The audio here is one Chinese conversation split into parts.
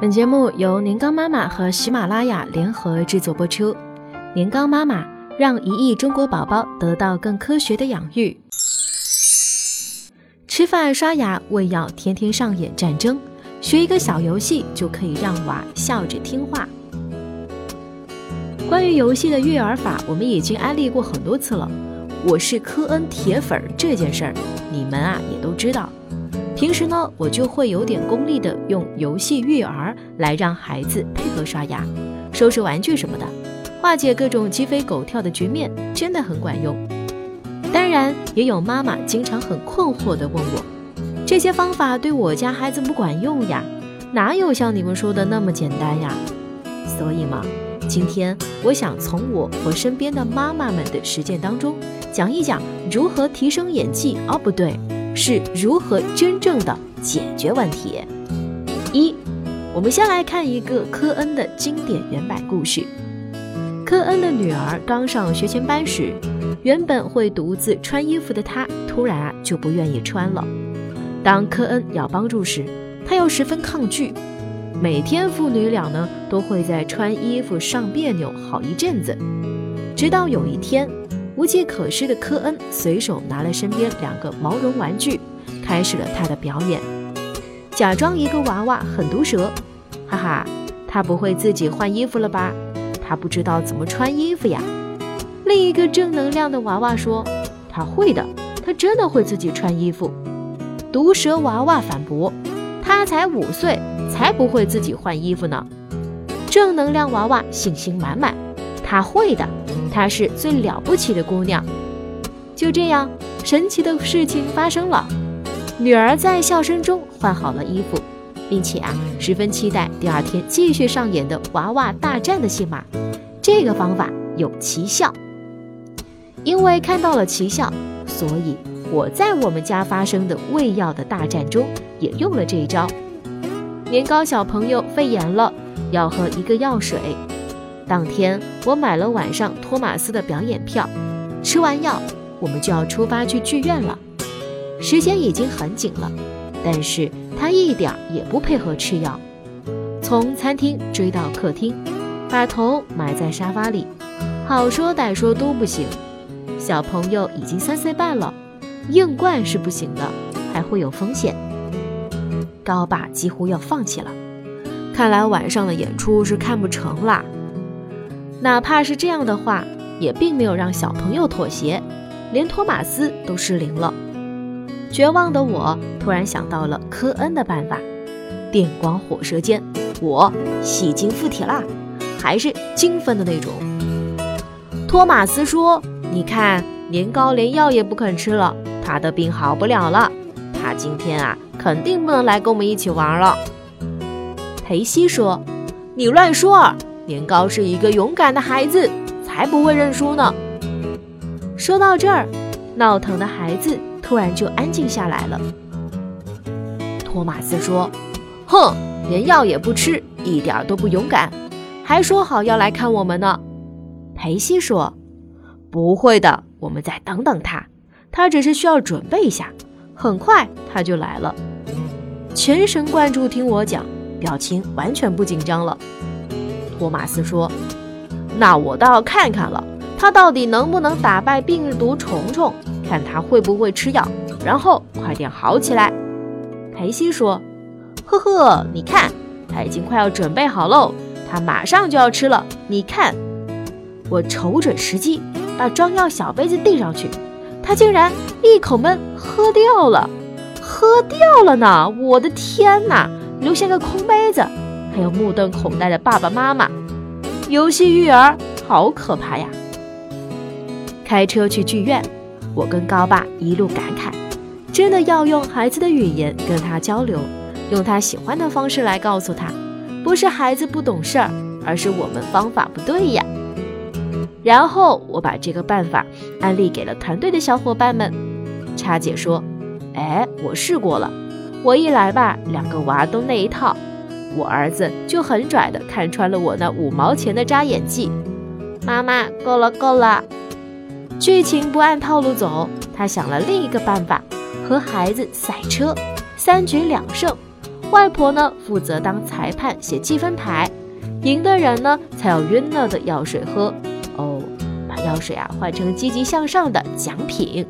本节目由年糕妈妈和喜马拉雅联合制作播出。年糕妈妈让一亿中国宝宝得到更科学的养育。吃饭、刷牙、喂药，天天上演战争。学一个小游戏就可以让娃笑着听话。关于游戏的育儿法，我们已经安利过很多次了。我是科恩铁粉这件事儿，你们啊也都知道。平时呢，我就会有点功利的用游戏育儿来让孩子配合刷牙、收拾玩具什么的，化解各种鸡飞狗跳的局面，真的很管用。当然，也有妈妈经常很困惑的问我，这些方法对我家孩子不管用呀？哪有像你们说的那么简单呀？所以嘛，今天我想从我和身边的妈妈们的实践当中，讲一讲如何提升演技。哦，不对。是如何真正的解决问题？一，我们先来看一个科恩的经典原版故事。科恩的女儿刚上学前班时，原本会独自穿衣服的她，突然啊就不愿意穿了。当科恩要帮助时，她又十分抗拒。每天父女俩呢都会在穿衣服上别扭好一阵子，直到有一天。无计可施的科恩随手拿了身边两个毛绒玩具，开始了他的表演。假装一个娃娃很毒舌，哈哈，他不会自己换衣服了吧？他不知道怎么穿衣服呀。另一个正能量的娃娃说：“他会的，他真的会自己穿衣服。”毒舌娃娃反驳：“他才五岁，才不会自己换衣服呢。”正能量娃娃信心满满：“他会的。”她是最了不起的姑娘。就这样，神奇的事情发生了。女儿在笑声中换好了衣服，并且啊，十分期待第二天继续上演的娃娃大战的戏码。这个方法有奇效，因为看到了奇效，所以我在我们家发生的喂药的大战中也用了这一招。年糕小朋友肺炎了，要喝一个药水。当天，我买了晚上托马斯的表演票。吃完药，我们就要出发去剧院了。时间已经很紧了，但是他一点也不配合吃药。从餐厅追到客厅，把头埋在沙发里，好说歹说都不行。小朋友已经三岁半了，硬灌是不行的，还会有风险。高爸几乎要放弃了，看来晚上的演出是看不成啦。哪怕是这样的话，也并没有让小朋友妥协，连托马斯都失灵了。绝望的我突然想到了科恩的办法：电光火舌间，我吸金附体啦，还是精分的那种。托马斯说：“你看，年糕连药也不肯吃了，他的病好不了了。他今天啊，肯定不能来跟我们一起玩了。”裴西说：“你乱说。”年糕是一个勇敢的孩子，才不会认输呢。说到这儿，闹腾的孩子突然就安静下来了。托马斯说：“哼，连药也不吃，一点都不勇敢，还说好要来看我们呢。”裴西说：“不会的，我们再等等他，他只是需要准备一下，很快他就来了。”全神贯注听我讲，表情完全不紧张了。托马斯说：“那我倒要看看了，他到底能不能打败病毒虫虫？看他会不会吃药，然后快点好起来。”裴西说：“呵呵，你看，他已经快要准备好喽，他马上就要吃了。你看，我瞅准时机，把装药小杯子递上去，他竟然一口闷喝掉了，喝掉了呢！我的天哪，留下个空杯子。”还有目瞪口呆的爸爸妈妈，游戏育儿好可怕呀！开车去剧院，我跟高爸一路感慨，真的要用孩子的语言跟他交流，用他喜欢的方式来告诉他，不是孩子不懂事儿，而是我们方法不对呀。然后我把这个办法安利给了团队的小伙伴们。叉姐说：“哎，我试过了，我一来吧，两个娃都那一套。”我儿子就很拽的看穿了我那五毛钱的扎眼技，妈妈够了够了。剧情不按套路走，他想了另一个办法，和孩子赛车，三局两胜。外婆呢负责当裁判写记分牌，赢的人呢才有晕了的药水喝。哦，把药水啊换成积极向上的奖品。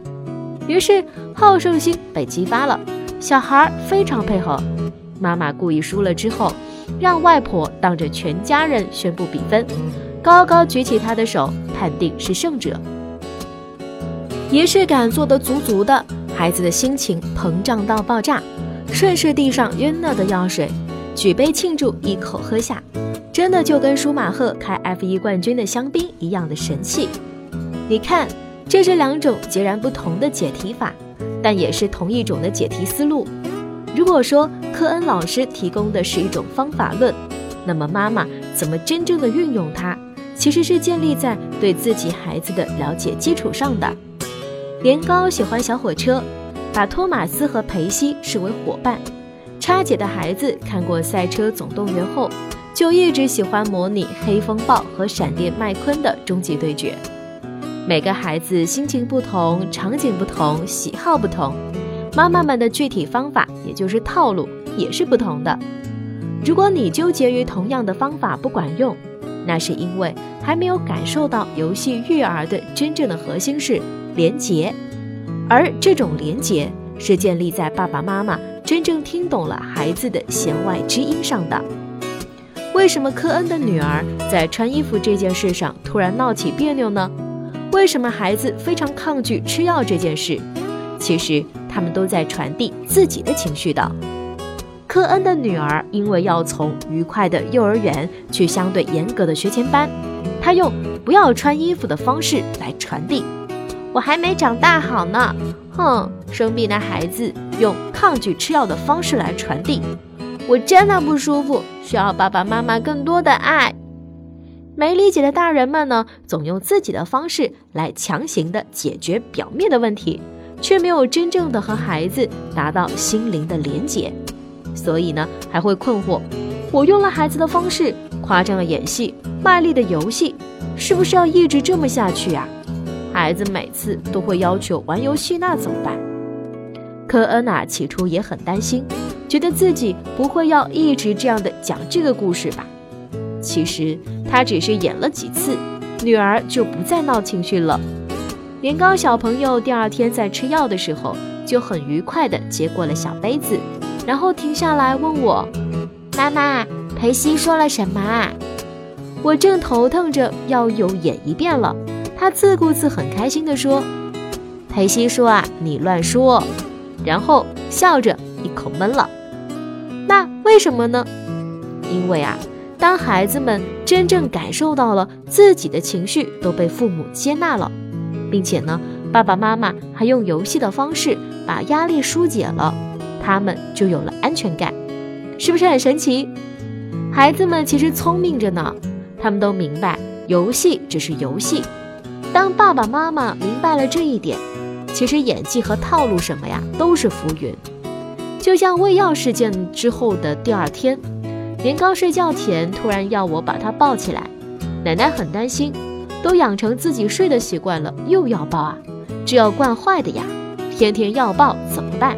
于是好胜心被激发了，小孩非常配合。妈妈故意输了之后，让外婆当着全家人宣布比分，高高举起她的手，判定是胜者。仪式感做得足足的，孩子的心情膨胀到爆炸。顺势地上晕了的药水，举杯庆祝，一口喝下，真的就跟舒马赫开 F1 冠军的香槟一样的神气。你看，这是两种截然不同的解题法，但也是同一种的解题思路。如果说科恩老师提供的是一种方法论，那么妈妈怎么真正的运用它，其实是建立在对自己孩子的了解基础上的。年糕喜欢小火车。把托马斯和培西视为伙伴，叉姐的孩子看过《赛车总动员》后，就一直喜欢模拟黑风暴和闪电麦昆的终极对决。每个孩子心情不同，场景不同，喜好不同，妈妈们的具体方法，也就是套路，也是不同的。如果你纠结于同样的方法不管用，那是因为还没有感受到游戏育儿的真正的核心是连结。而这种连结是建立在爸爸妈妈真正听懂了孩子的弦外之音上的。为什么科恩的女儿在穿衣服这件事上突然闹起别扭呢？为什么孩子非常抗拒吃药这件事？其实他们都在传递自己的情绪的。科恩的女儿因为要从愉快的幼儿园去相对严格的学前班，她用不要穿衣服的方式来传递。我还没长大好呢，哼！生病的孩子用抗拒吃药的方式来传递，我真的不舒服，需要爸爸妈妈更多的爱。没理解的大人们呢，总用自己的方式来强行的解决表面的问题，却没有真正的和孩子达到心灵的连结，所以呢，还会困惑：我用了孩子的方式，夸张的演戏，卖力的游戏，是不是要一直这么下去呀？孩子每次都会要求玩游戏，那怎么办？科恩娜起初也很担心，觉得自己不会要一直这样的讲这个故事吧？其实他只是演了几次，女儿就不再闹情绪了。年糕小朋友第二天在吃药的时候，就很愉快地接过了小杯子，然后停下来问我：“妈妈，裴西说了什么啊？”我正头疼着要有演一遍了。他自顾自很开心地说：“裴西说啊，你乱说。”然后笑着一口闷了。那为什么呢？因为啊，当孩子们真正感受到了自己的情绪都被父母接纳了，并且呢，爸爸妈妈还用游戏的方式把压力疏解了，他们就有了安全感，是不是很神奇？孩子们其实聪明着呢，他们都明白游戏只是游戏。当爸爸妈妈明白了这一点，其实演技和套路什么呀都是浮云。就像喂药事件之后的第二天，年糕睡觉前突然要我把他抱起来，奶奶很担心，都养成自己睡的习惯了，又要抱啊，这要惯坏的呀，天天要抱怎么办？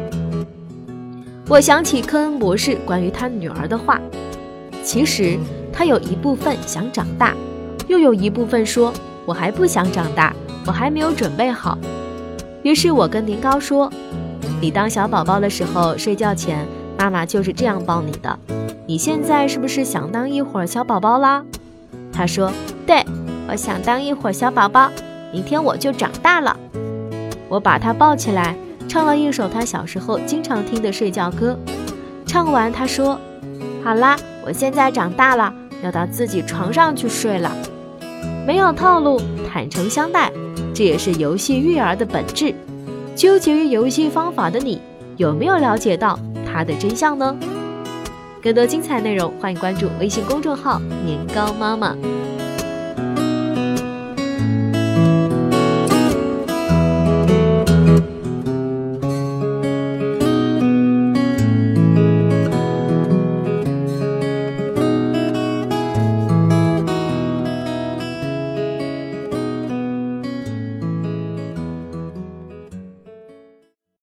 我想起科恩博士关于他女儿的话，其实他有一部分想长大，又有一部分说。我还不想长大，我还没有准备好。于是我跟年糕说：“你当小宝宝的时候，睡觉前妈妈就是这样抱你的。你现在是不是想当一会儿小宝宝啦？”他说：“，我想当一会儿小宝宝，明天我就长大了。”我把他抱起来，唱了一首他小时候经常听的睡觉歌。唱完，他说：“好啦，我现在长大了，要到自己床上去睡了。”没有套路，坦诚相待，这也是游戏育儿的本质。纠结于游戏方法的你，有没有了解到它的真相呢？更多精彩内容，欢迎关注微信公众号“年糕妈妈”。